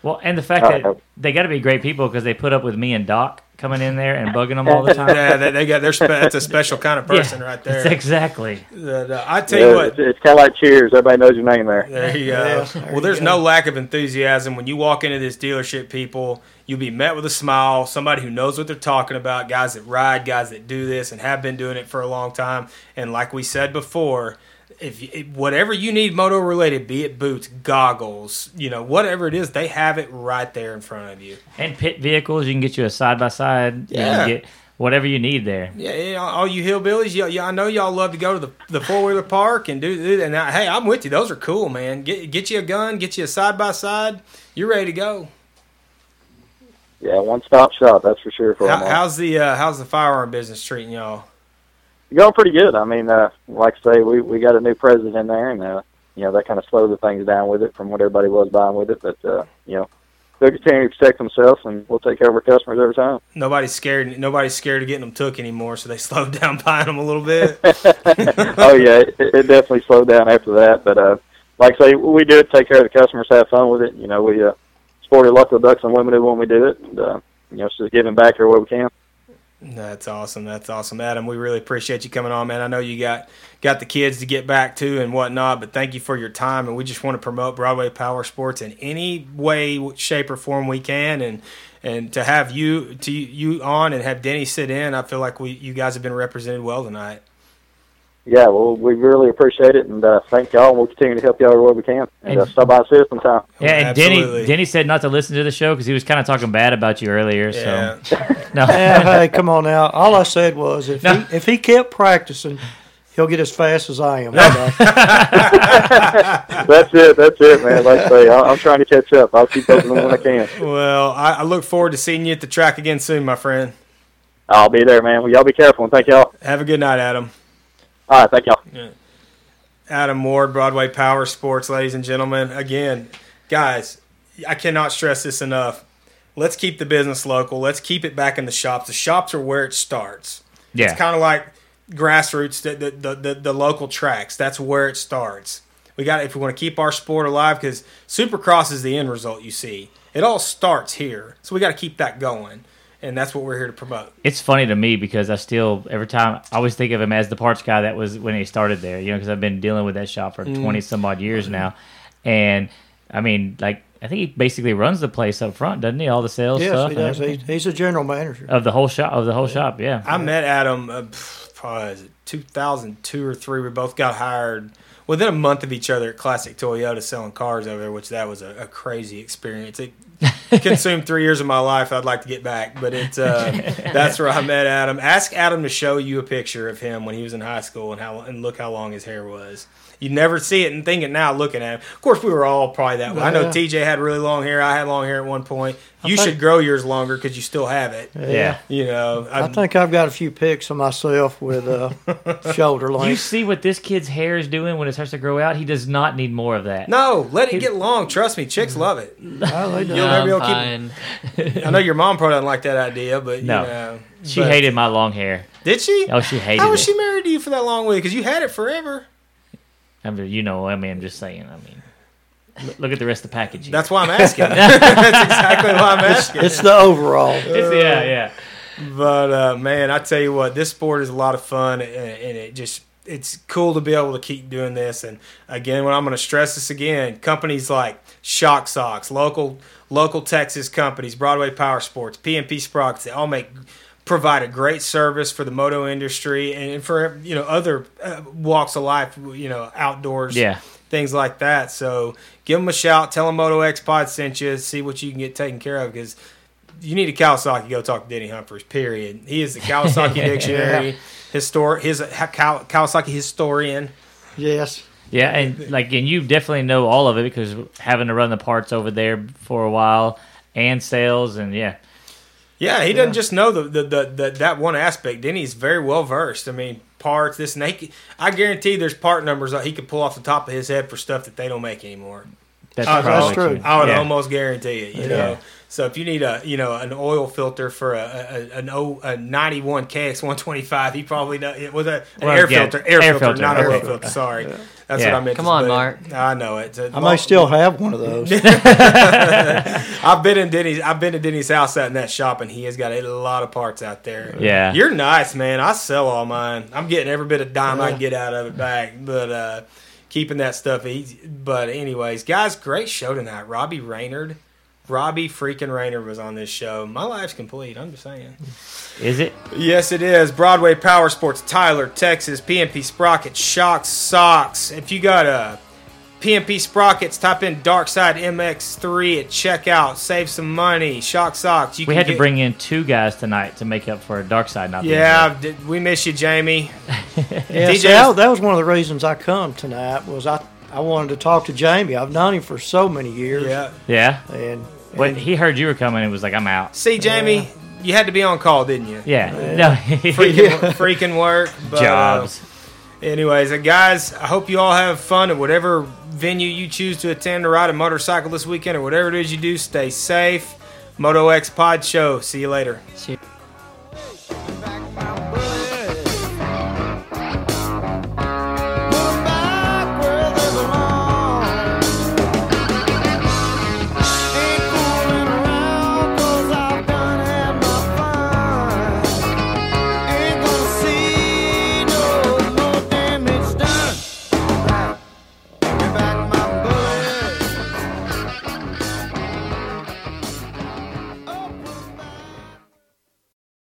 Well, and the fact Uh, that they got to be great people because they put up with me and Doc coming in there and [laughs] bugging them all the time. Yeah, they, they got their spe- that's a special [laughs] kind of person Yeah, right that's there. exactly. That, uh, I tell you what, it's, it's kind of like Cheers. Everybody knows your name there. There you go. Yeah, there well, there's go. no lack of enthusiasm when you walk into this dealership. People, you'll be met with a smile. Somebody who knows what they're talking about. Guys that ride, guys that do this and have been doing it for a long time. And like we said before, if, if whatever you need moto related, be it boots, goggles, you know, whatever it is, they have it right there in front of you. And pit vehicles, you can get you a side by side. Yeah. can get whatever you need there. Yeah, yeah, all you hillbillies, yeah, yeah, I know y'all love to go to the, the four wheeler park and do, do and I, hey, I'm with you. Those are cool, man. Get get you a gun, get you a side by side. You're ready to go. Yeah, one stop shop. That's for sure. For How, how's the uh, how's the firearm business treating y'all? Going pretty good. I mean, uh, like I say, we we got a new president in there, and uh, you know that kind of slowed the things down with it from what everybody was buying with it. But uh, you know, they'll continue to protect themselves, and we'll take care of our customers every time. Nobody's scared. Nobody's scared of getting them took anymore, so they [laughs] slowed down buying them a little bit. [laughs] oh yeah, it, it definitely slowed down after that. But uh, like I say, we do it, take care of the customers, have fun with it. You know, we uh, of the Ducks Unlimited when we do it. And, uh, you know, just giving back here where we can. That's awesome. That's awesome, Adam. We really appreciate you coming on, man. I know you got got the kids to get back to and whatnot, but thank you for your time. And we just want to promote Broadway Power Sports in any way, shape, or form we can. And and to have you to you on and have Denny sit in, I feel like we you guys have been represented well tonight. Yeah, well, we really appreciate it, and uh, thank y'all. And we'll continue to help y'all where we can. And, uh, stop by and see us sometime. Yeah, and Absolutely. Denny Denny said not to listen to the show because he was kind of talking bad about you earlier. Yeah. So [laughs] no, Yeah, hey, come on now. All I said was if No. he if he kept practicing, he'll get as fast as I am. [laughs] That's it. That's it, man. Like I say, I- I'm trying to catch up. I'll keep opening when I can. Well, I, I look forward to seeing you at the track again soon, my friend. I'll be there, man. Well, y'all be careful, and thank y'all. Have a good night, Adam. All right, thank y'all. Adam Ward, Broadway Power Sports, ladies and gentlemen. Again, guys, I cannot stress this enough. Let's keep the business local. Let's keep it back in the shops. The shops are where it starts. yeah, It's kind of like grassroots, the, the, the, the, the local tracks. That's where it starts. We got if we want to keep our sport alive because Supercross is the end result. You see, it all starts here, so we got to keep that going, and that's what we're here to promote. it's funny to me because I still every time I always think of him as the parts guy that was when he started there. You know, because I've been dealing with that shop for Mm. twenty some odd years now, and I mean, like I think he basically runs the place up front, doesn't he? All the sales yes, stuff he does. He's, he's a general manager. of the whole shop of the whole shop. Yeah, I met Adam uh, probably is it 2002 or three. We both got hired. within a month of each other at Classic Toyota selling cars over there, which that was a, a crazy experience. It [laughs] consumed three years of my life. I'd like to get back, but it's uh, [laughs] that's where I met Adam. Ask Adam to show you a picture of him when he was in high school and how and look how long his hair was. You never see it and think it now looking at it. Of course, we were all probably that way. I know Yeah. TJ had really long hair. I had long hair at one point. You think- should grow yours longer because you still have it. Yeah. You know, I think I've got a few pics of myself with uh, [laughs] shoulder length. You see what this kid's hair is doing when it starts to grow out? He does not need more of that. No, let it get long. Trust me, chicks love it. Oh, they do. You'll never be able to fine. keep. I know your mom probably doesn't like that idea, but No. you know, She but- hated my long hair. Did she? Oh, she hated it. How was it. she married to you for that long with? Because you had it forever. I mean, you know, I mean, I'm just saying. I mean, look, look at the rest of the package. Here. That's why I'm asking. [laughs] [laughs] That's exactly why I'm asking. It's the overall. It's- yeah, yeah. But uh, man, I tell you what, this sport is a lot of fun, and, and it just it's cool to be able to keep doing this. And again, when I'm going to stress this again, companies like Shock Socks, local local Texas companies, Broadway Power Sports, PMP Sprockets, they all make provide a great service for the moto industry and for you know other uh, walks of life, you know, outdoors, Yeah. things like that. So give them a shout, tell them Moto X Pod sent you, see what you can get taken care of because you need a Kawasaki, go talk to Denny Humphries. Period. He is the Kawasaki [laughs] dictionary, histor- his a Kawasaki historian. Yes. Yeah, and like, and you definitely know all of it because having to run the parts over there for a while and sales, and yeah, Yeah, he doesn't just know the, the, the, the that one aspect. Then he's very well versed. I mean, parts this and c- I guarantee there's part numbers that he could pull off the top of his head for stuff that they don't make anymore. That's, I, that's true. I would yeah. almost guarantee it. You Yeah. know, so if you need a you know an oil filter for a, a an o, a 91 KX 125, he probably know it was a an Well, air yeah, filter, air, air filter, filter, not air oil filter. filter. Sorry, that's Yeah. what I meant. Come on, say. Mark. I know it. I might still have one of those. [laughs] I've been in Denny's. I've been to Denny's house out in that shop, and he has got a lot of parts out there. Yeah. you're nice, man. I sell all mine. I'm getting every bit of dime I can get out of it back, but uh, keeping that stuff easy. But anyways, guys, great show tonight. Robbie Reynard, Robbie freaking Reynard was on this show. My life's complete. I'm just saying. Is it? Yes, it is. Broadway Power Sports, Tyler, Texas, PMP Sprocket, Shock Socks. If you got a PMP Sprockets, type in Darkside MX3 at checkout. Save some money. Shock Socks. You We can had to bring in two guys tonight to make up for Dark Side not being Yeah, here. did- we miss you, Jamie. [laughs] Yeah, DJ see, that, that was one of the reasons I come tonight was I, I wanted to talk to Jamie. I've known him for so many years. Yeah. Yeah. And, When he heard you were coming, and was like, "I'm out." See, Jamie, you had to be on call, didn't you? Yeah. No. [laughs] Freaking, [laughs] freaking work. But, uh, Jobs. Anyways, uh, guys, I hope you all have fun at whatever venue you choose to attend to ride a motorcycle this weekend or whatever it is you do. Stay safe. Moto X Pod Show. See you later. See you.